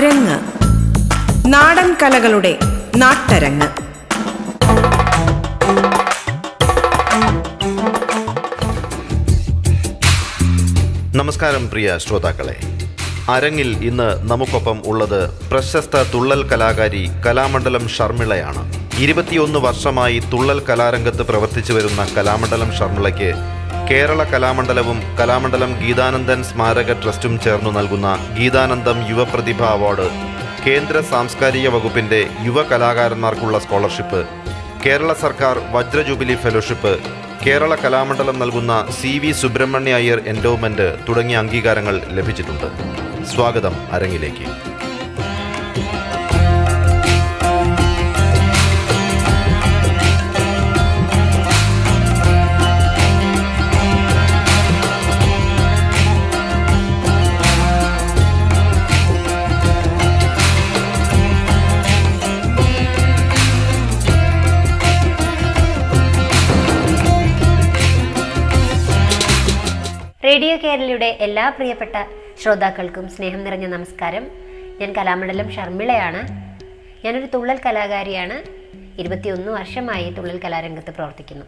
അരങ്ങ് നാടൻ കലകളുടെ നാട്ടരങ്ങ്. നമസ്കാരം പ്രിയ ശ്രോതാക്കളെ. അരങ്ങിൽ ഇന്ന് നമുക്കൊപ്പം ഉള്ളത് പ്രശസ്ത തുള്ളൽ കലാകാരി കലാമണ്ഡലം ഷർമിളയാണ്. ഇരുപത്തിയൊന്ന് വർഷമായി തുള്ളൽ കലാരംഗത്ത് പ്രവർത്തിച്ചു വരുന്ന കലാമണ്ഡലം ഷർമിളയ്ക്ക് കേരള കലാമണ്ഡലവും കലാമണ്ഡലം ഗീതാനന്ദൻ സ്മാരക ട്രസ്റ്റും ചേർന്നു നൽകുന്ന ഗീതാനന്ദം യുവപ്രതിഭ അവാർഡ്. കേന്ദ്ര സാംസ്കാരിക വകുപ്പിന്റെ യുവ കലാകാരന്മാർക്കുള്ള സ്കോളർഷിപ്പ്. കേരള സർക്കാർ വജ്രജൂബിലി ഫെലോഷിപ്പ്. കേരള കലാമണ്ഡലം നൽകുന്ന C V Subrahmanya Iyer endowment തുടങ്ങിയ അംഗീകാരങ്ങൾ ലഭിച്ചിട്ടുണ്ട്. സ്വാഗതം അരങ്ങിലേക്ക്. റേഡിയോ കേരളയുടെ എല്ലാ പ്രിയപ്പെട്ട ശ്രോതാക്കൾക്കും സ്നേഹം നിറഞ്ഞ നമസ്കാരം. ഞാൻ കലാമണ്ഡലം ഷർമിളയാണ്. ഞാനൊരു തുള്ളൽ കലാകാരിയാണ്. ഇരുപത്തിയൊന്ന് വർഷമായി തുള്ളൽ കലാരംഗത്ത് പ്രവർത്തിക്കുന്നു.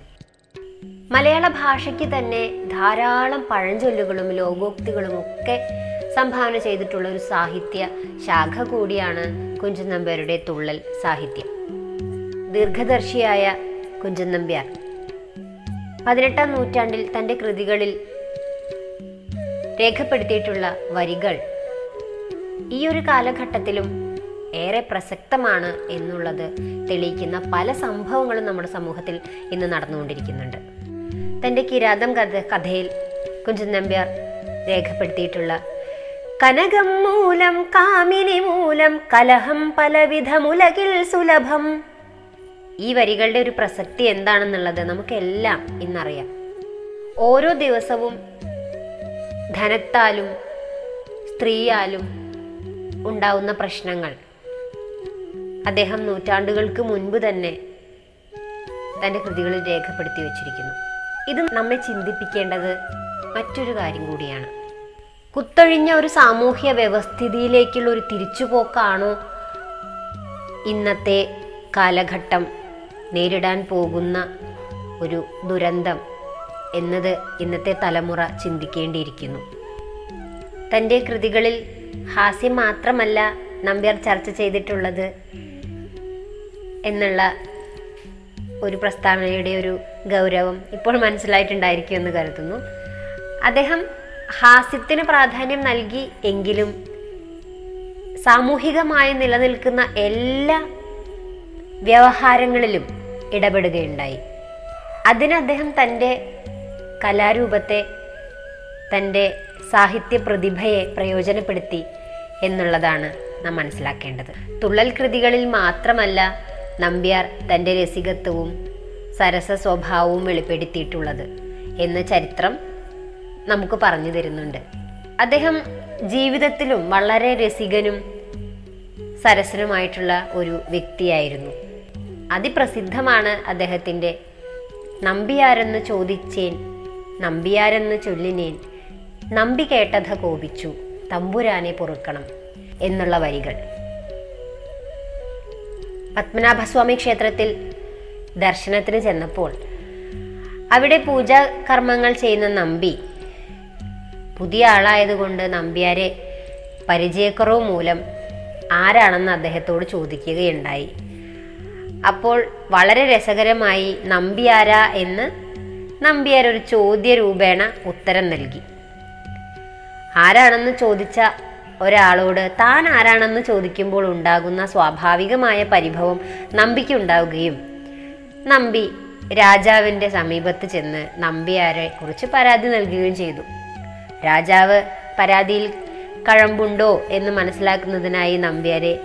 മലയാള ഭാഷയ്ക്ക് തന്നെ ധാരാളം പഴഞ്ചൊല്ലുകളും ലോകോക്തികളും ഒക്കെ സംഭാവന ചെയ്തിട്ടുള്ള ഒരു സാഹിത്യ ശാഖ കൂടിയാണ് കുഞ്ചൻ നമ്പ്യാരുടെ തുള്ളൽ സാഹിത്യം. ദീർഘദർശിയായ കുഞ്ചൻ നമ്പ്യാർ പതിനെട്ടാം നൂറ്റാണ്ടിൽ തന്റെ കൃതികളിൽ രേഖപ്പെടുത്തിയിട്ടുള്ള വരികൾ ഈ ഒരു കാലഘട്ടത്തിലും ഏറെ പ്രസക്തമാണ് എന്നുള്ളത് തെളിയിക്കുന്ന പല സംഭവങ്ങളും നമ്മുടെ സമൂഹത്തിൽ ഇന്ന് നടന്നുകൊണ്ടിരിക്കുന്നുണ്ട്. തന്റെ കിരാതം കഥ കഥയിൽ കുഞ്ചൻ നമ്പ്യാർ രേഖപ്പെടുത്തിയിട്ടുള്ള കനകം മൂലം കാമിനി മൂലം കലഹം പലവിധമുലകിൽ സുലഭം. ഈ വരികളുടെ ഒരു പ്രസക്തി എന്താണെന്നുള്ളത് നമുക്കെല്ലാം ഇന്നറിയാം. ഓരോ ദിവസവും ധനത്താലും സ്ത്രീയാലും ഉണ്ടാവുന്ന പ്രശ്നങ്ങൾ. അദ്ദേഹം നൂറ്റാണ്ടുകൾക്ക് മുൻപ് തന്നെ തന്റെ കൃതികളിൽ രേഖപ്പെടുത്തി വച്ചിരിക്കുന്നു. ഇത് നമ്മെ ചിന്തിപ്പിക്കേണ്ടത് മറ്റൊരു കാര്യം കൂടിയാണ്. കുത്തൊഴിഞ്ഞ ഒരു സാമൂഹ്യ വ്യവസ്ഥിതിയിലേക്കുള്ള ഒരു തിരിച്ചുപോക്കാണോ ഇന്നത്തെ കാലഘട്ടം നേരിടാൻ പോകുന്ന ഒരു ദുരന്തം? എന്നത് ഇന്നത്തെ തലമുറ ചിന്തിക്കേണ്ടിയിരിക്കുന്നു. തന്റെ കൃതികളിൽ ഹാസ്യം മാത്രമല്ല നമ്പ്യാർ ചർച്ച ചെയ്തിട്ടുള്ളത് എന്നുള്ള ഒരു പ്രസ്താവനയുടെ ഒരു ഗൗരവം ഇപ്പോൾ മനസ്സിലായിട്ടുണ്ടായിരിക്കും എന്ന് കരുതുന്നു. അദ്ദേഹം ഹാസ്യത്തിന് പ്രാധാന്യം നൽകി എങ്കിലും സാമൂഹികമായി നിലനിൽക്കുന്ന എല്ലാ വ്യവഹാരങ്ങളിലും ഇടപെടുകയുണ്ടായി. അതിന് അദ്ദേഹം തന്റെ കലാരൂപത്തെ തന്റെ സാഹിത്യ പ്രതിഭയെ പ്രയോജനപ്പെടുത്തി എന്നുള്ളതാണ് നാം മനസ്സിലാക്കേണ്ടത്. തുള്ളൽ കൃതികളിൽ മാത്രമല്ല നമ്പ്യാർ തന്റെ രസികത്വവും സരസ സ്വഭാവവും വെളിപ്പെടുത്തിയിട്ടുള്ളത് എന്ന ചരിത്രം നമുക്ക് പറഞ്ഞു തരുന്നുണ്ട്. അദ്ദേഹം ജീവിതത്തിലും വളരെ രസികനും സരസനുമായിട്ടുള്ള ഒരു വ്യക്തിയായിരുന്നു. അതിപ്രസിദ്ധമാണ് അദ്ദേഹത്തിന്റെ നമ്പിയാരെന്ന് ചോദിച്ചേൻ നമ്പിയാരെന്ന് ചൊല്ലിനേൻ നമ്പി കേട്ടത കോപിച്ചു. തമ്പുരാനെ പൊറുക്കണം എന്നുള്ള വരികൾ. പത്മനാഭസ്വാമി ക്ഷേത്രത്തിൽ ദർശനത്തിന് ചെന്നപ്പോൾ അവിടെ പൂജാ കർമ്മങ്ങൾ ചെയ്യുന്ന നമ്പി പുതിയ ആളായതുകൊണ്ട് നമ്പ്യാരെ പരിചയക്കുറവ് മൂലം ആരാണെന്ന് അദ്ദേഹത്തോട് ചോദിക്കുകയുണ്ടായി. അപ്പോൾ വളരെ രസകരമായി നമ്പ്യാര എന്ന് നമ്പ്യാർ ഒരു ചോദ്യ രൂപേണ ഉത്തരം നൽകി. ആരാണെന്ന് ചോദിച്ച ഒരാളോട് താൻ ആരാണെന്ന് ചോദിക്കുമ്പോൾ ഉണ്ടാകുന്ന സ്വാഭാവികമായ പരിഭവം നമ്പിക്കുണ്ടാവുകയും നമ്പി രാജാവിന്റെ സമീപത്ത് ചെന്ന് നമ്പ്യാരെ കുറിച്ച് പരാതി നൽകുകയും ചെയ്തു. രാജാവ് പരാതിയിൽ കഴമ്പുണ്ടോ എന്ന് മനസ്സിലാക്കുന്നതിനായി നമ്പ്യാരെ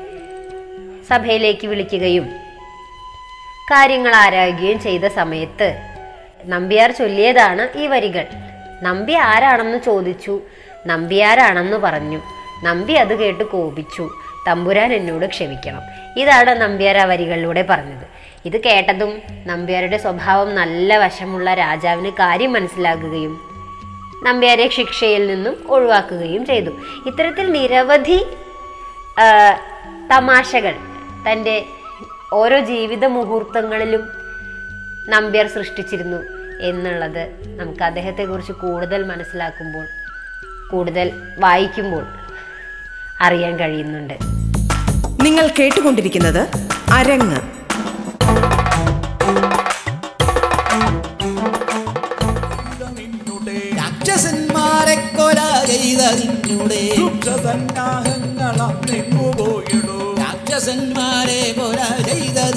സഭയിലേക്ക് വിളിക്കുകയും കാര്യങ്ങൾ ആരായുകയും ചെയ്ത സമയത്ത് നമ്പ്യാർ ചൊല്ലിയതാണ് ഈ വരികൾ. നമ്പി ആരാണെന്ന് ചോദിച്ചു. നമ്പ്യാരാണെന്ന് പറഞ്ഞു. നമ്പി അത് കേട്ട് കോപിച്ചു. തമ്പുരാൻ എന്നോട് ക്ഷമിക്കണം. ഇതാണ് നമ്പ്യാർ ആ വരികളിലൂടെ പറഞ്ഞത്. ഇത് കേട്ടതും നമ്പ്യാരുടെ സ്വഭാവം നല്ല വശമുള്ള രാജാവിന് കാര്യം മനസ്സിലാകുകയും നമ്പ്യാരെ ശിക്ഷയിൽ നിന്നും ഒഴിവാക്കുകയും ചെയ്തു. ഇത്തരത്തിൽ നിരവധി തമാശകൾ തന്റെ ഓരോ ജീവിത മുഹൂർത്തങ്ങളിലും നമ്പ്യാർ സൃഷ്ടിച്ചിരുന്നു. എന്നുള്ളത് നമുക്ക് അദ്ദേഹത്തെക്കുറിച്ച് കൂടുതൽ മനസ്സിലാക്കുമ്പോൾ കൂടുതൽ വായിക്കുമ്പോൾ അറിയാൻ കഴിയുന്നുണ്ട്. നിങ്ങൾ കേട്ടുകൊണ്ടിരിക്കുന്നത് അരങ്ങ്. രാക്ഷസന്മാരെ കൊല ചെയ്ത നിന്നുടെ സന്നാഹങ്ങളെങ്ങുപോയിടൂ രാക്ഷസന്മാരെ കൊല ചെയ്ത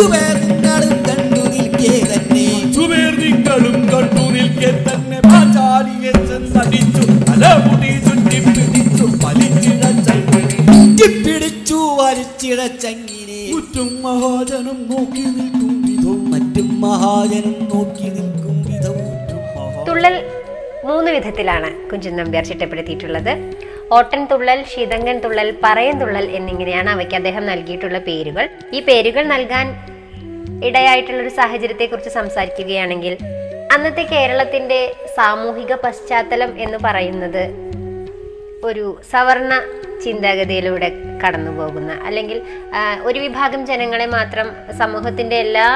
അഞ്ചുപേർ നിങ്ങളും കണ്ടു നിൽക്കേ തന്നെ. അഞ്ചുപേർ നിങ്ങളും കണ്ടു നിൽക്കേ തന്നെ. പാചാലിയെ ചെന്നടിച്ചു തലമുടി ചുറ്റി പിടിച്ചു വലിച്ചിഴച്ചങ്ങനെ പിടിച്ചു വലിച്ചിടച്ചങ്ങിനെ ചുറ്റും മഹാജനം നോക്കി നിൽക്കും വിധവും മറ്റും മഹാജനും നോക്കി നിൽക്കും വിധവും തുള്ളൽ മൂന്ന് വിധത്തിലാണ് കുഞ്ചൻ നമ്പ്യാർ ചിട്ടപ്പെടുത്തിയിട്ടുള്ളത്. ഓട്ടൻ തുള്ളൽ ശീതങ്കൻ തുള്ളൽ പറയൻ തുള്ളൽ എന്നിങ്ങനെയാണ് അവയ്ക്ക് അദ്ദേഹം നൽകിയിട്ടുള്ള പേരുകൾ. ഈ പേരുകൾ നൽകാൻ ഇടയായിട്ടുള്ള ഒരു സാഹചര്യത്തെക്കുറിച്ച് സംസാരിക്കുകയാണെങ്കിൽ അന്നത്തെ കേരളത്തിന്റെ സാമൂഹിക പശ്ചാത്തലം എന്ന് പറയുന്നത് ഒരു സവർണ ചിന്താഗതിയിലൂടെ കടന്നു പോകുന്ന അല്ലെങ്കിൽ ഒരു വിഭാഗം ജനങ്ങളെ മാത്രം സമൂഹത്തിന്റെ എല്ലാ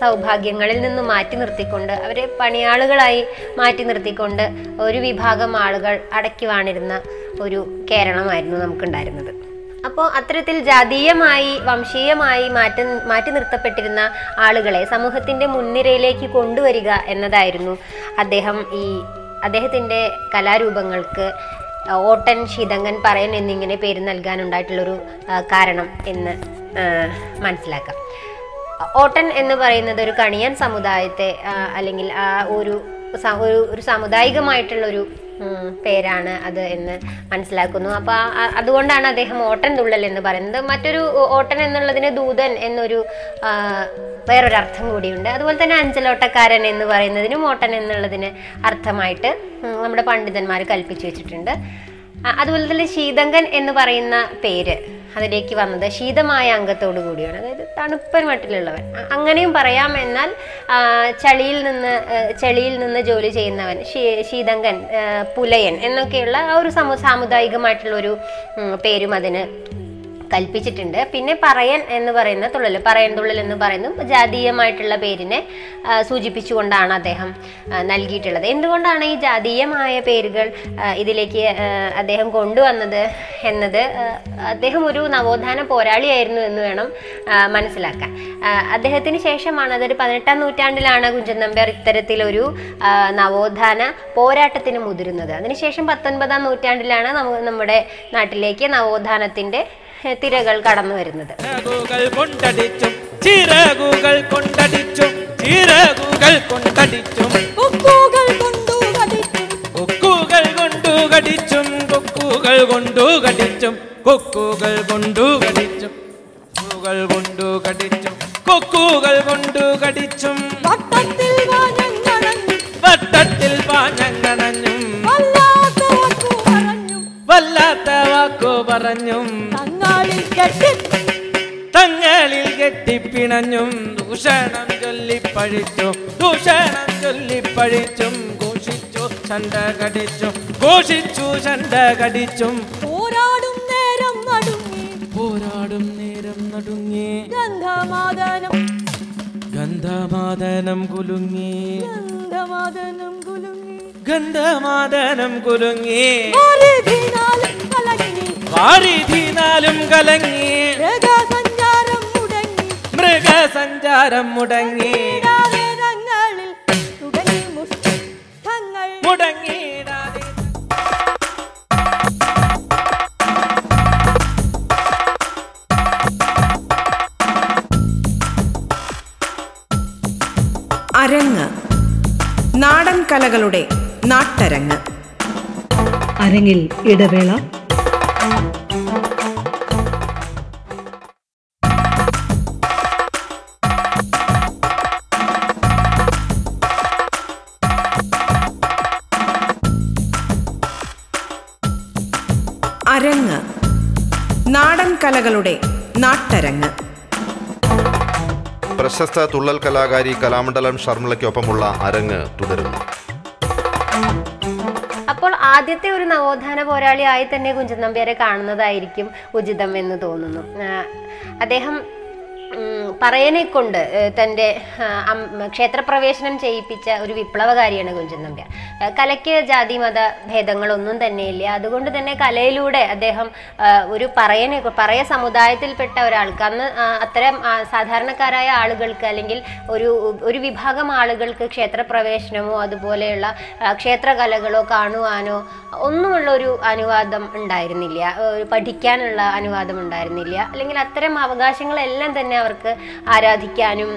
സൗഭാഗ്യങ്ങളിൽ നിന്ന് മാറ്റി നിർത്തിക്കൊണ്ട് അവരെ പണിയാളുകളായി മാറ്റി നിർത്തിക്കൊണ്ട് ഒരു വിഭാഗം ആളുകൾ അടക്കി വാണിരുന്ന ഒരു കേരളമായിരുന്നു നമുക്കുണ്ടായിരുന്നത്. അപ്പോൾ അത്തരത്തിൽ ജാതീയമായി വംശീയമായി മാറ്റി മാറ്റി നിർത്തപ്പെട്ടിരുന്ന ആളുകളെ സമൂഹത്തിന്റെ മുൻനിരയിലേക്ക് കൊണ്ടുവരിക എന്നതായിരുന്നു അദ്ദേഹം ഈ അദ്ദേഹത്തിന്റെ കലാരൂപങ്ങൾക്ക് ഓട്ടൻ ശീതങ്കൻ പറയൻ എന്നിങ്ങനെ പേര് നൽകാനുണ്ടായിട്ടുള്ളൊരു കാരണം എന്ന് മനസ്സിലാക്കാം. ഓട്ടൻ എന്ന് പറയുന്നത് ഒരു കണിയൻ സമുദായത്തെ അല്ലെങ്കിൽ ആ ഒരു ഒരു ഒരു ഒരു പേരാണ് അത് എന്ന് മനസ്സിലാക്കുന്നു. അപ്പൊ അതുകൊണ്ടാണ് അദ്ദേഹം ഓട്ടൻ തുള്ളൽ എന്ന് പറയുന്നത്. മറ്റൊരു ഓട്ടൻ എന്നുള്ളതിന് ദൂതൻ എന്നൊരു ആ, വേറൊരു അർത്ഥം കൂടിയുണ്ട്. അതുപോലെ തന്നെ അഞ്ചലോട്ടക്കാരൻ എന്ന് പറയുന്നതിനും ഓട്ടൻ എന്നുള്ളതിന് അർത്ഥമായിട്ട് നമ്മുടെ പണ്ഡിതന്മാർ കൽപ്പിച്ചു വെച്ചിട്ടുണ്ട്. അതുപോലെ തന്നെ ശീതങ്കൻ എന്ന് പറയുന്ന പേര് അതിലേക്ക് വന്നത് ശീതമായ അംഗത്തോടു കൂടിയാണ്. അതായത് തണുപ്പൻ മട്ടിലുള്ളവൻ. അങ്ങനെയും പറയാം എന്നാൽ ചളിയിൽ നിന്ന് ചെളിയിൽ നിന്ന് ജോലി ചെയ്യുന്നവൻ ശീതങ്കൻ പുലയൻ എന്നൊക്കെയുള്ള ആ ഒരു സമു സാമുദായികമായിട്ടുള്ള ഒരു പേരും അതിന് കൽപ്പിച്ചിട്ടുണ്ട്. പിന്നെ പറയൻ എന്ന് പറയുന്ന തുള്ളൽ പറയൻ തുള്ളൽ എന്ന് പറയുന്ന ജാതീയമായിട്ടുള്ള പേരിനെ സൂചിപ്പിച്ചുകൊണ്ടാണ് അദ്ദേഹം നൽകിയിട്ടുള്ളത്. എന്തുകൊണ്ടാണ് ഈ ജാതീയമായ പേരുകൾ ഇതിലേക്ക് അദ്ദേഹം കൊണ്ടുവന്നത് എന്നത് അദ്ദേഹം ഒരു നവോത്ഥാന പോരാളിയായിരുന്നു എന്ന് വേണം മനസ്സിലാക്കാൻ. അദ്ദേഹത്തിന് ശേഷമാണ് അതൊരു പതിനെട്ടാം നൂറ്റാണ്ടിലാണ് കുഞ്ചൻ നമ്പ്യാർ ഇത്തരത്തിലൊരു നവോത്ഥാന പോരാട്ടത്തിന് മുതിരുന്നത്. അതിനുശേഷം പത്തൊൻപതാം നൂറ്റാണ്ടിലാണ് നമ്മുടെ നാട്ടിലേക്ക് നവോത്ഥാനത്തിന്റെ ഏഹ്, തിരകൾ കടന്നു വരുന്നത്. കൊണ്ടടിച്ചും ചിറകുകൾ കൊണ്ടടിച്ചും ചിറകുകൾ കൊണ്ടടിച്ചും. കൊക്കുകൾ കൊണ്ടു കടിച്ചും കൊക്കുകൾ കൊണ്ടു കടിച്ചും കൊക്കുകൾ കൊണ്ടു കടിച്ചും കൊക്കുകൾ കൊണ്ടു കടിച്ചും കൊക്കുകൾ കൊണ്ടു കടിച്ചും കെട്ടിപ്പിണഞ്ഞും ദൂഷണം ചൊല്ലിപ്പഴിച്ചു ദൂഷണം ചൊല്ലിപ്പഴിച്ചും ഘോഷിച്ചു ചണ്ട കടിച്ചും ഘോഷിച്ചു ചണ്ട കടിച്ചും പോരാടും നേരം നടുങ്ങി. പോരാടും നേരം നടുങ്ങി. ഗന്ധമാദനം. ഗന്ധമാദനം കുലുങ്ങി. ഗന്ധമാദനം കുലുങ്ങി. ഗന്ധമാദനം കുലുങ്ങി. വാരിധിനാലും കലങ്ങി. മൃഗസഞ്ചാരം മുടങ്ങി. മുടങ്ങിയിടാതെ. അരങ്ങ്. നാടൻ കലകളുടെ നാട്ടരങ്ങ്. അരങ്ങിൽ ഇടവേള. പ്രശസ്ത തുള്ളൽ കലാകാരി കലാമണ്ഡലം ഷർമിളയ്ക്കൊപ്പമുള്ള അരങ്ങ് തുടരുന്നു. അപ്പോൾ ആദ്യത്തെ ഒരു നവോത്ഥാന പോരാളിയായി തന്നെ കുഞ്ചൻ നമ്പ്യാരെ കാണുന്നതായിരിക്കും ഉചിതം എന്ന് തോന്നുന്നു. അദ്ദേഹം പറയനെ കൊണ്ട് തന്റെ ക്ഷേത്രപ്രവേശനം ചെയ്യിപ്പിച്ച ഒരു വിപ്ലവകാരിയാണ് കുഞ്ചൻ നമ്പ്യാർ. കലയ്ക്ക് ജാതി മത ഭേദങ്ങളൊന്നും തന്നെയില്ല. അതുകൊണ്ട് തന്നെ കലയിലൂടെ അദ്ദേഹം ഒരു പറയനെ പറയ സമുദായത്തിൽപ്പെട്ട ഒരാൾക്ക് അന്ന് അത്തരം സാധാരണക്കാരായ ആളുകൾക്ക് അല്ലെങ്കിൽ ഒരു ഒരു വിഭാഗം ആളുകൾക്ക് ക്ഷേത്രപ്രവേശനമോ അതുപോലെയുള്ള ക്ഷേത്രകലകളോ കാണുവാനോ ഒന്നുമുള്ള ഒരു അനുവാദം ഉണ്ടായിരുന്നില്ല. പഠിക്കാനുള്ള അനുവാദം ഉണ്ടായിരുന്നില്ല. അല്ലെങ്കിൽ അത്തരം അവകാശങ്ങളെല്ലാം തന്നെ അവർക്ക് ആരാധിക്കാനും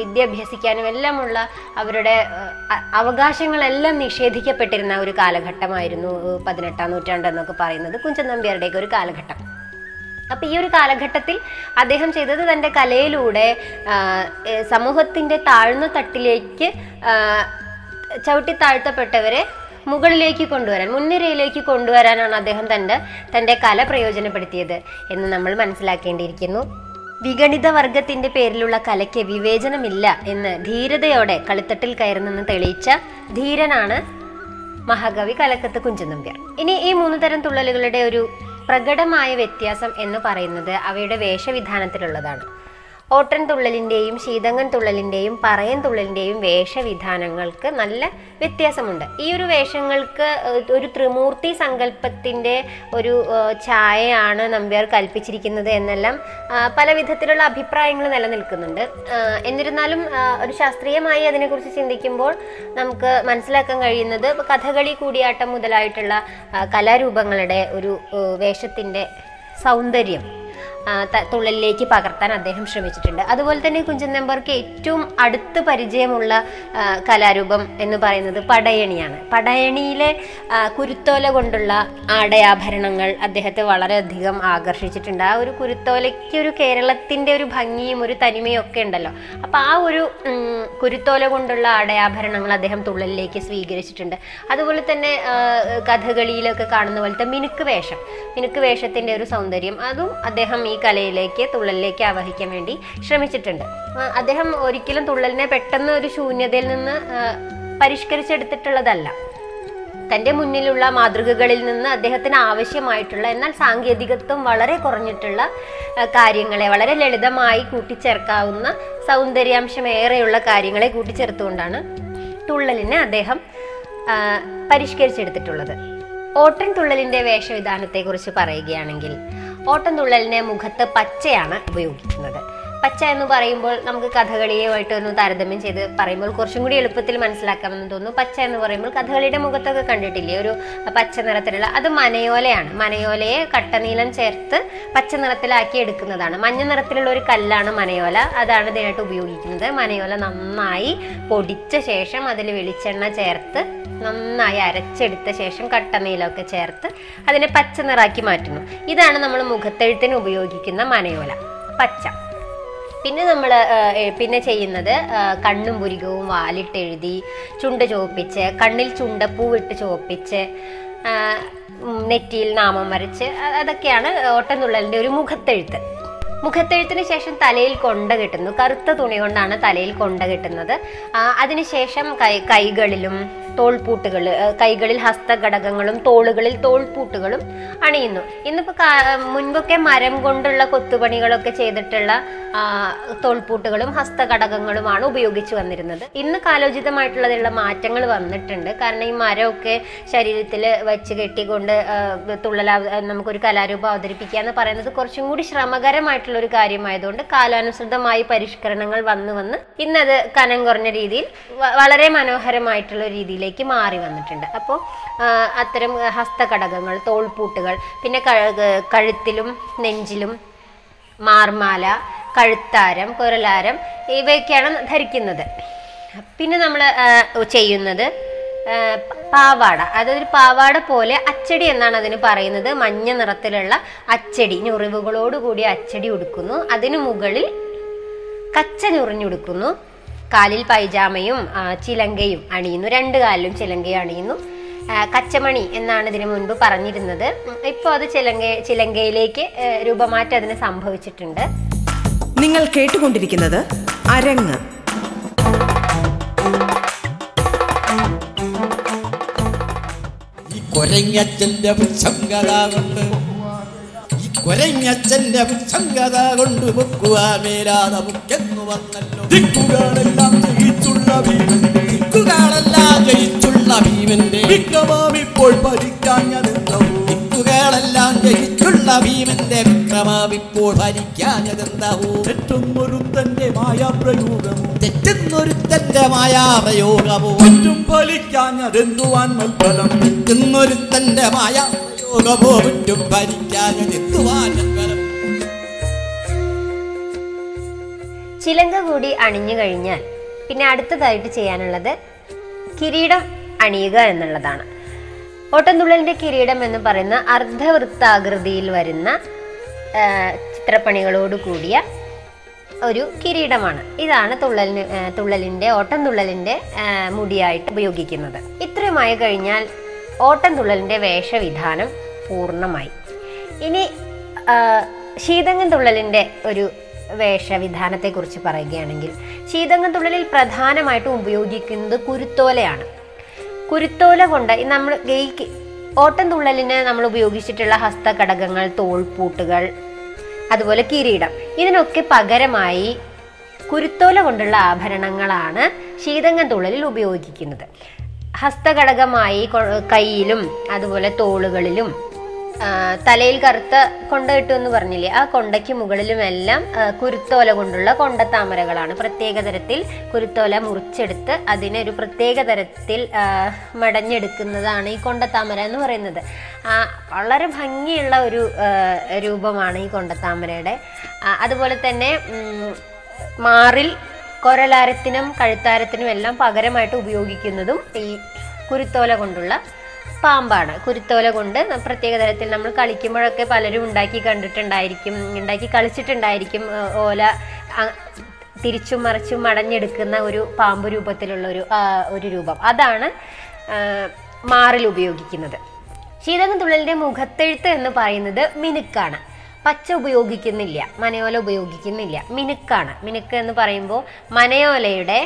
വിദ്യ അഭ്യസിക്കാനും എല്ലാമുള്ള അവരുടെ അവകാശങ്ങളെല്ലാം നിഷേധിക്കപ്പെട്ടിരുന്ന ഒരു കാലഘട്ടമായിരുന്നു പതിനെട്ടാം നൂറ്റാണ്ട് എന്നൊക്കെ പറയുന്നത് കുഞ്ചൻ നമ്പ്യാരുടെയൊക്കെ ഒരു കാലഘട്ടം. അപ്പം ഈ ഒരു കാലഘട്ടത്തിൽ അദ്ദേഹം ചെയ്തത് തന്റെ കലയിലൂടെ സമൂഹത്തിന്റെ താഴ്ന്ന തട്ടിലേക്ക് ചവിട്ടി താഴ്ത്തപ്പെട്ടവരെ മുകളിലേക്ക് കൊണ്ടുവരാൻ മുൻനിരയിലേക്ക് കൊണ്ടുവരാനാണ് അദ്ദേഹം തന്റെ തന്റെ കല പ്രയോജനപ്പെടുത്തിയത് എന്ന് നമ്മൾ മനസ്സിലാക്കേണ്ടിയിരിക്കുന്നു. വിഗണിത വർഗത്തിന്റെ പേരിലുള്ള കലയ്ക്ക് വിവേചനമില്ല എന്ന് ധീരതയോടെ കളിത്തട്ടിൽ കയറുന്നെന്ന് തെളിയിച്ച ധീരനാണ് മഹാകവി കലക്കത്ത് കുഞ്ചൻ നമ്പ്യാർ ഇനി ഈ മൂന്ന് തരം തുള്ളലുകളുടെ ഒരു പ്രകടമായ വ്യത്യാസം എന്ന് പറയുന്നത് അവയുടെ വേഷവിധാനത്തിലുള്ളതാണ്. ഓട്ടൻ തുള്ളലിന്റെയും ശീതങ്ങൻ തുള്ളലിന്റെയും പറയൻ തുള്ളലിന്റെയും വേഷവിധാനങ്ങൾക്ക് നല്ല വ്യത്യാസമുണ്ട്. ഈ ഒരു വേഷങ്ങൾക്ക് ഒരു ത്രിമൂർത്തി സങ്കല്പത്തിന്റെ ഒരു ഛായയാണ് നമ്പ്യാർ കൽപ്പിച്ചിരിക്കുന്നത് എന്നെല്ലാം പല വിധത്തിലുള്ള അഭിപ്രായങ്ങൾ നിലനിൽക്കുന്നുണ്ട്. എന്നിരുന്നാലും ഒരു ശാസ്ത്രീയമായി അതിനെക്കുറിച്ച് ചിന്തിക്കുമ്പോൾ നമുക്ക് മനസ്സിലാക്കാൻ കഴിയുന്നത് കഥകളി കൂടിയാട്ടം മുതലായിട്ടുള്ള കലാരൂപങ്ങളുടെ ഒരു വേഷത്തിന്റെ സൗന്ദര്യം. തുള്ളലിലേക്ക് പകർത്താൻ അദ്ദേഹം ശ്രമിച്ചിട്ടുണ്ട്. അതുപോലെ തന്നെ കുഞ്ചൻ നമ്പർക്ക് ഏറ്റവും അടുത്ത് പരിചയമുള്ള കലാരൂപം എന്ന് പറയുന്നത് പടയണിയാണ്. പടയണിയിലെ കുരുത്തോല കൊണ്ടുള്ള ആടയാഭരണങ്ങൾ അദ്ദേഹത്തെ വളരെയധികം ആകർഷിച്ചിട്ടുണ്ട്. ആ ഒരു കുരുത്തോലയ്ക്ക് ഒരു കേരളത്തിന്റെ ഒരു ഭംഗിയും ഒരു തനിമയും ഒക്കെ ഉണ്ടല്ലോ. അപ്പോൾ ആ ഒരു കുരുത്തോല കൊണ്ടുള്ള ആടയാഭരണങ്ങൾ അദ്ദേഹം തുള്ളലിലേക്ക് സ്വീകരിച്ചിട്ടുണ്ട്. അതുപോലെ തന്നെ കഥകളിയിലൊക്കെ കാണുന്ന പോലത്തെ മിനുക്ക് വേഷം. മിനുക്ക് വേഷത്തിന്റെ ഒരു സൗന്ദര്യം. അതും അദ്ദേഹം കലയിലേക്ക് തുള്ളലിലേക്ക് ആവഹിക്കാൻ വേണ്ടി ശ്രമിച്ചിട്ടുണ്ട്. അദ്ദേഹം ഒരിക്കലും തുള്ളലിനെ പെട്ടെന്ന് ഒരു ശൂന്യതയിൽ നിന്ന് പരിഷ്കരിച്ചെടുത്തിട്ടുള്ളതല്ല. തന്റെ മുന്നിലുള്ള മാതൃകകളിൽ നിന്ന് അദ്ദേഹത്തിന് ആവശ്യമായിട്ടുള്ള എന്നാൽ സാങ്കേതികത്വം വളരെ കുറഞ്ഞിട്ടുള്ള കാര്യങ്ങളെ വളരെ ലളിതമായി കൂട്ടിച്ചേർക്കാവുന്ന സൗന്ദര്യാംശമേറെയുള്ള കാര്യങ്ങളെ കൂട്ടിച്ചേർത്തുകൊണ്ടാണ് തുള്ളലിനെ അദ്ദേഹം പരിഷ്കരിച്ചെടുത്തിട്ടുള്ളത്. ഓട്ടൻ തുള്ളലിന്റെ വേഷവിധാനത്തെക്കുറിച്ച് പറയുകയാണെങ്കിൽ ഓട്ടൻ തുള്ളലിനെ മുഖത്ത് പച്ചയാണ് ഉപയോഗിക്കുന്നത്. പച്ച എന്ന് പറയുമ്പോൾ നമുക്ക് കഥകളിയുമായിട്ട് ഒന്ന് താരതമ്യം ചെയ്ത് പറയുമ്പോൾ കുറച്ചും കൂടി എളുപ്പത്തിൽ മനസ്സിലാക്കാമെന്ന് തോന്നുന്നു. പച്ച എന്ന് പറയുമ്പോൾ കഥകളിയുടെ മുഖത്തൊക്കെ കണ്ടിട്ടില്ലേ? ഒരു പച്ച നിറത്തിലുള്ള അത് മനയോലയാണ്. മനയോലയെ കട്ടനീലം ചേർത്ത് പച്ച നിറത്തിലാക്കി എടുക്കുന്നതാണ്. മഞ്ഞ നിറത്തിലുള്ള ഒരു കല്ലാണ് മനയോല. അതാണ് ഇതിനായിട്ട് ഉപയോഗിക്കുന്നത്. മനയോല നന്നായി പൊടിച്ച ശേഷം അതിൽ വെളിച്ചെണ്ണ ചേർത്ത് നന്നായി അരച്ചെടുത്ത ശേഷം കട്ടനീലമൊക്കെ ചേർത്ത് അതിനെ പച്ച നിറാക്കി മാറ്റുന്നു. ഇതാണ് നമ്മൾ മുഖത്തെഴുത്തിന് ഉപയോഗിക്കുന്ന മനയോല പച്ച. പിന്നെ നമ്മൾ പിന്നെ ചെയ്യുന്നത് കണ്ണും പുരികവും വാലിട്ടെഴുതി ചുണ്ട് ചുവപ്പിച്ച് കണ്ണിൽ ചുണ്ടപ്പൂവിട്ട് ചുവപ്പിച്ച് നെറ്റിയിൽ നാമം വരച്ച് അതൊക്കെയാണ് അതൊക്കെയാണ് ഓട്ടംതുള്ളലിന്റെ ഒരു മുഖത്തെഴുത്ത്. മുഖത്തെഴുത്തിന് ശേഷം തലയിൽ കൊണ്ട കെട്ടുന്നു. കറുത്ത തുണി കൊണ്ടാണ് തലയിൽ കൊണ്ട കെട്ടുന്നത്. അതിനുശേഷം കൈ കൈകളിലും തോൾപൂട്ടുകൾ കൈകളിൽ ഹസ്തഘടകങ്ങളും തോളുകളിൽ തോൾപൂട്ടുകളും അണിയുന്നു. ഇന്നിപ്പോൾ മുൻപൊക്കെ മരം കൊണ്ടുള്ള കൊത്തുപണികളൊക്കെ ചെയ്തിട്ടുള്ള തോൾപൂട്ടുകളും ഹസ്തഘടകങ്ങളുമാണ് ഉപയോഗിച്ചു വന്നിരുന്നത്. ഇന്ന് കാലോചിതമായിട്ടുള്ളതിലുള്ള മാറ്റങ്ങൾ വന്നിട്ടുണ്ട്. കാരണം ഈ മരമൊക്കെ ശരീരത്തിൽ വെച്ച് കെട്ടിക്കൊണ്ട് തുള്ളലാ നമുക്കൊരു കലാരൂപം അവതരിപ്പിക്കുക എന്ന് പറയുന്നത് കുറച്ചും കൂടി ശ്രമകരമായിട്ടുള്ള ഒരു കാര്യമായതുകൊണ്ട് കാലാനുസൃതമായി പരിഷ്കരണങ്ങൾ വന്നു വന്ന് ഇന്നത് കനം കുറഞ്ഞ രീതിയിൽ വളരെ മനോഹരമായിട്ടുള്ള രീതിയിലേക്ക് മാറി വന്നിട്ടുണ്ട്. അപ്പോൾ അത്തരം ഹസ്തഘടകങ്ങൾ തോൾപൂട്ടുകൾ പിന്നെ കഴുത്തിലും നെഞ്ചിലും മാർമാല കഴുത്താരം കുരലാരം ഇവയൊക്കെയാണ് ധരിക്കുന്നത്. പിന്നെ നമ്മൾ ചെയ്യുന്നത് പാവാട. അതൊരു പാവാട പോലെ അച്ചടി എന്നാണ് അതിന് പറയുന്നത്. മഞ്ഞ നിറത്തിലുള്ള അച്ചടി. ഞൊറിവുകളോടുകൂടി അച്ചടി ഉടുക്കുന്നു. അതിനു മുകളിൽ കച്ച ഞൊറിഞ്ഞുടുക്കുന്നു കാലിൽ പൈജാമയും ചിലങ്കയും അണിയുന്നു. രണ്ട് കാലിലും ചിലങ്കയും അണിയുന്നു. കച്ചമണി എന്നാണ് ഇതിനു മുൻപ് പറഞ്ഞിരുന്നത്. ഇപ്പോൾ അത് ചിലങ്ക ചിലങ്കയിലേക്ക് രൂപമാറ്റം അതിന് സംഭവിച്ചിട്ടുണ്ട്. നിങ്ങൾ കേട്ടുകൊണ്ടിരിക്കുന്നത് അരങ്ങ്. കൊരങ്ങച്ചന്റെ വിസംഗത കൊണ്ട് ഈ കൊരങ്ങച്ചന്റെ വിസംഗത കൊണ്ട് മുക്കുവാൻ മേലാതെ മുക്കെന്നു വന്നല്ലോ. ദിക്കുകളെല്ലാം ജയിച്ചുള്ള ഭീമന്റെ ദിക്കുകളെല്ലാം ജയിച്ചുള്ള ഭീമന്റെ. വിക്രമാമിപ്പോൾ ഭരിക്കാഞ്ഞതെന്തോ ദിക്കുകളെല്ലാം ജയിച്ചുള്ള ഭീമന്റെ വിക്രമാവിപ്പോൾ ഭരിക്കാഞ്ഞതെന്താവൂ മായാപ്രയോഗമോ തെറ്റുന്നൊരുത്തന്റെ മായാപ്രയോഗമോ മറ്റും ഫലിക്കാഞ്ഞതെന്തുവാൻ മൽഫലം തെറ്റുന്നൊരുത്തന്റെ മായാപ്രയോഗമോ മറ്റും ഭരിക്കാഞ്ഞതെന്തുവാൻ ഫലം ചിലങ്ക കൂടി അണിഞ്ഞു കഴിഞ്ഞാൽ പിന്നെ അടുത്തതായിട്ട് ചെയ്യാനുള്ളത് കിരീടം അണിയുക എന്നുള്ളതാണ്. ഓട്ടംതുള്ളലിന്റെ കിരീടം എന്ന് പറയുന്ന അർദ്ധവൃത്താകൃതിയിൽ വരുന്ന ചിത്രപ്പണികളോട് കൂടിയ ഒരു കിരീടമാണ്. ഇതാണ് തുള്ളലിന് തുള്ളലിന്റെ ഓട്ടം തുള്ളലിന്റെ മുടിയായിട്ട് ഉപയോഗിക്കുന്നത്. ഇത്രയുമായി കഴിഞ്ഞാൽ ഓട്ടം തുള്ളലിന്റെ വേഷവിധാനം പൂർണമായി. ഇനി ശീതങ്ങൻ തുള്ളലിന്റെ ഒരു വേഷവിധാനത്തെക്കുറിച്ച് പറയുകയാണെങ്കിൽ ശീതങ്ങൻ തുള്ളലിൽ പ്രധാനമായിട്ടും ഉപയോഗിക്കുന്നത് കുരുത്തോലയാണ്. കുരുത്തോല കൊണ്ട് നമ്മൾ ഗെയ്ക്ക് ഓട്ടം തുള്ളലിന് നമ്മൾ ഉപയോഗിച്ചിട്ടുള്ള ഹസ്തഘടകങ്ങൾ തോൾപൂട്ടുകൾ അതുപോലെ കിരീടം. ഇതിനൊക്കെ പകരമായി കുരുത്തോല കൊണ്ടുള്ള ആഭരണങ്ങളാണ് ശീതങ്ങൻ തുള്ളലിൽ ഉപയോഗിക്കുന്നത്. ഹസ്തഘടകമായി കൈയിലും അതുപോലെ തോളുകളിലും തലയിൽ കറുത്ത കൊണ്ട കിട്ടും എന്ന് പറഞ്ഞില്ലേ? ആ കൊണ്ടയ്ക്ക് മുകളിലുമെല്ലാം കുരുത്തോല കൊണ്ടുള്ള കൊണ്ടത്താമരകളാണ് പ്രത്യേക തരത്തിൽ കുരുത്തോല മുറിച്ചെടുത്ത് അതിനെ ഒരു പ്രത്യേക തരത്തിൽ മടഞ്ഞെടുക്കുന്നതാണ് ഈ കൊണ്ടത്താമര എന്ന് പറയുന്നത്. വളരെ ഭംഗിയുള്ള ഒരു രൂപമാണ് ഈ കൊണ്ടത്താമരയുടെ അതുപോലെ തന്നെ മാറിൽ കൊരലാരത്തിനും കഴുത്താരത്തിനും എല്ലാം പകരമായിട്ട് ഉപയോഗിക്കുന്നതും ഈ കുരുത്തോല കൊണ്ടുള്ള പാമ്പാണ്. കുരുത്തോല കൊണ്ട് പ്രത്യേക തരത്തിൽ നമ്മൾ കളിക്കുമ്പോഴൊക്കെ പലരും ഉണ്ടാക്കി കണ്ടിട്ടുണ്ടായിരിക്കും ഉണ്ടാക്കി കളിച്ചിട്ടുണ്ടായിരിക്കും ഓല തിരിച്ചും മറിച്ചും മടഞ്ഞെടുക്കുന്ന ഒരു പാമ്പ് രൂപത്തിലുള്ള ഒരു ഒരു രൂപം. അതാണ് മാറിൽ ഉപയോഗിക്കുന്നത്. ശീതകം തുള്ളലിന്റെ മുഖത്തെഴുത്ത് എന്ന് പറയുന്നത് മിനുക്കാണ്. പച്ച ഉപയോഗിക്കുന്നില്ല മനയോല ഉപയോഗിക്കുന്നില്ല മിനുക്കാണ്. മിനുക്ക് എന്ന് പറയുമ്പോൾ മനയോലയുടെ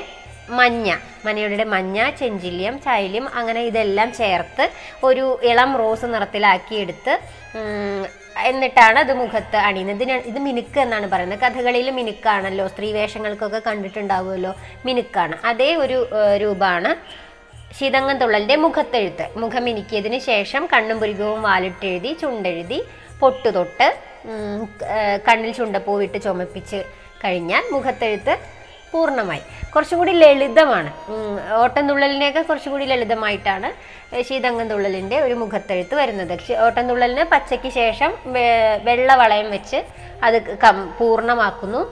മഞ്ഞ മഞ്ഞയുടെ മഞ്ഞ ചെഞ്ചില്യം ചൈല്യം അങ്ങനെ ഇതെല്ലാം ചേർത്ത് ഒരു ഇളം റോസ് നിറത്തിലാക്കിയെടുത്ത് എന്നിട്ടാണ് അത് മുഖത്ത് അണിയുന്നത്. ഇതിന് ഇത് മിനുക്ക് എന്നാണ് പറയുന്നത്. കഥകളിൽ മിനുക്കാണല്ലോ. സ്ത്രീ വേഷങ്ങൾക്കൊക്കെ കണ്ടിട്ടുണ്ടാവുമല്ലോ. മിനുക്കാണ്. അതേ ഒരു രൂപമാണ് ശീതങ്ങൻ തുള്ളലിന്റെ മുഖത്തെഴുത്ത്. മുഖം ഇനിക്കിയതിന് ശേഷം കണ്ണും പുരികവും വാലിട്ടെഴുതി ചുണ്ടെഴുതി പൊട്ടുതൊട്ട് കണ്ണിൽ ചുണ്ടപ്പൂവിട്ട് ചുമപ്പിച്ച് കഴിഞ്ഞാൽ മുഖത്തെഴുത്ത് പൂർണമായി. കുറച്ചുകൂടി ലളിതമാണ്. ഓട്ടംതുള്ളലിനെയൊക്കെ കുറച്ചും കൂടി ലളിതമായിട്ടാണ് ശീതങ്കന്തുള്ളലിന്റെ ഒരു മുഖത്തെഴുത്ത് വരുന്നത്. ഓട്ടംതുള്ളലിന് പച്ചയ്ക്ക് ശേഷം വെള്ളവളയം വെള്ള വളയം വെച്ച് അത് കം പൂർണമാക്കുന്നു.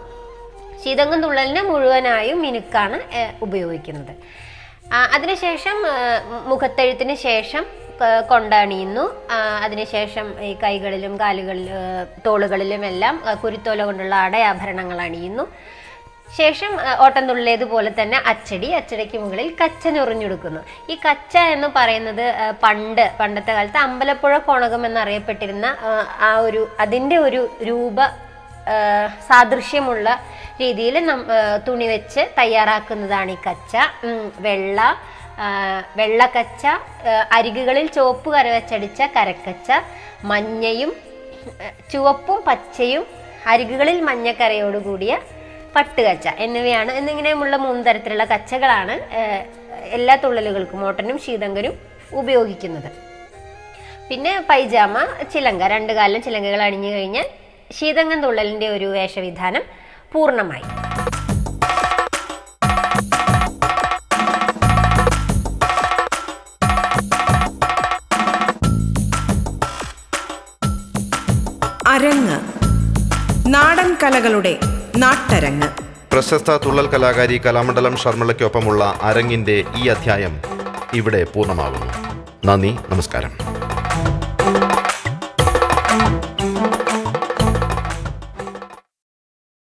ശീതങ്കന്തുള്ളലിന് മുഴുവനായും മിനുക്കാണ് ഉപയോഗിക്കുന്നത്. അതിനുശേഷം മുഖത്തെഴുത്തിന് ശേഷം കൊണ്ടണിയുന്നു. അതിനുശേഷം ഈ കൈകളിലും കാലുകളിലും തോളുകളിലും എല്ലാം കുരുത്തോല കൊണ്ടുള്ള അടയാഭരണങ്ങൾ അണിയുന്നു. ശേഷം ആ, ഓട്ടംതുള്ളിയതുപോലെ തന്നെ അച്ചടി അച്ചടിക്ക് മുകളിൽ കച്ച ഞൊറിഞ്ഞെടുക്കുന്നു. ഈ കച്ച എന്ന് പറയുന്നത് പണ്ട് പണ്ടത്തെ കാലത്ത് അമ്പലപ്പുഴ കോണകം എന്നറിയപ്പെട്ടിരുന്ന ആ, ഒരു അതിന്റെ ഒരു രൂപ സാദൃശ്യമുള്ള രീതിയിൽ തുണി വെച്ച് തയ്യാറാക്കുന്നതാണ് ഈ കച്ച. വെള്ള വെള്ളക്കച്ച അരികുകളിൽ ചുവപ്പ് കരവച്ചടിച്ച കരക്കച്ച മഞ്ഞയും ചുവപ്പും പച്ചയും അരികുകളിൽ മഞ്ഞക്കരയോടുകൂടിയ പട്ടുകച്ച എന്നിവയാണ്. എന്നിങ്ങനെയുമുള്ള മൂന്ന് തരത്തിലുള്ള കച്ചകളാണ് എല്ലാ തുള്ളലുകൾക്കും ഓട്ടനും ശീതങ്കനും ഉപയോഗിക്കുന്നത്. പിന്നെ പൈജാമ ചിലങ്ക രണ്ടു കാലം ചിലങ്കകൾ അണിഞ്ഞു കഴിഞ്ഞാൽ ശീതങ്കൻ തുള്ളലിന്റെ ഒരു വേഷവിധാനം പൂർണമായി. അരങ്ങ്. നാടൻ കലകളുടെ നാട്ടരങ്ങ്. പ്രശസ്ത തുള്ളൽ കലാകാരി കലാമണ്ഡലം ശർമ്മളയ്ക്കൊപ്പമുള്ള അരങ്ങിന്റെ ഈ അധ്യായം ഇവിടെ പൂർണമാകുന്നു. നന്ദി നമസ്കാരം.